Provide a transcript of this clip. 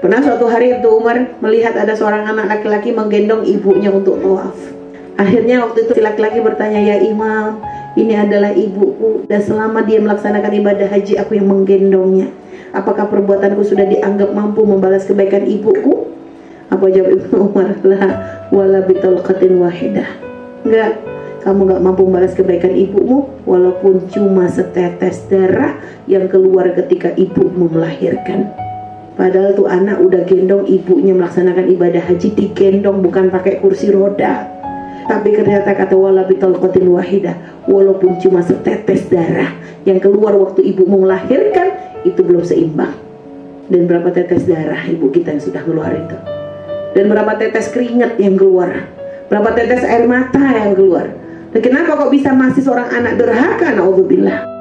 Pernah suatu hari Ibnu Umar melihat ada seorang anak laki-laki menggendong ibunya untuk tawaf. Akhirnya waktu itu laki-laki bertanya, "Ya Imam, ini adalah ibuku dan selama dia melaksanakan ibadah haji aku yang menggendongnya. Apakah perbuatanku sudah dianggap mampu membalas kebaikan ibuku?" Apa jawab Ibnu Umar? La wala bitalqatin wahidah. Enggak, kamu nggak mampu membalas kebaikan ibumu walaupun cuma setetes darah yang keluar ketika ibumu melahirkan. Padahal tuh anak udah gendong ibunya melaksanakan ibadah haji digendong bukan pakai kursi roda. Tapi ternyata kata wala bitalqatin wahidah walaupun cuma setetes darah yang keluar waktu ibu melahirkan itu belum seimbang. Dan berapa tetes darah ibu kita yang sudah keluar itu? Dan berapa tetes keringat yang keluar? Berapa tetes air mata yang keluar? Dan kenapa kok bisa masih seorang anak durhaka? Naudzubillah.